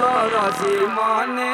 दौरा सी माने।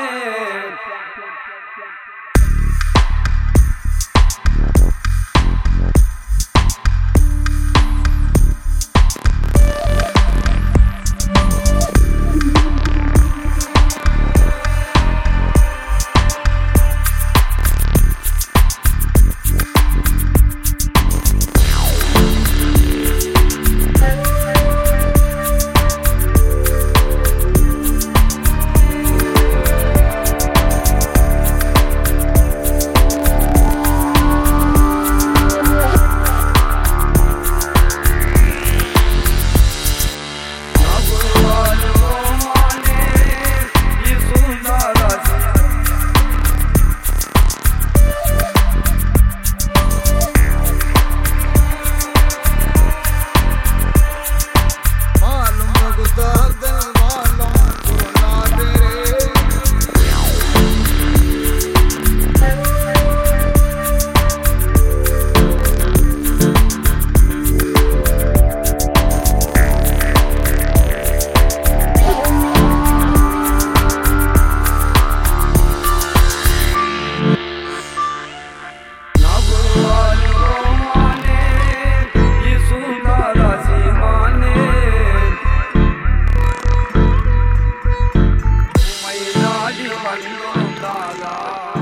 la.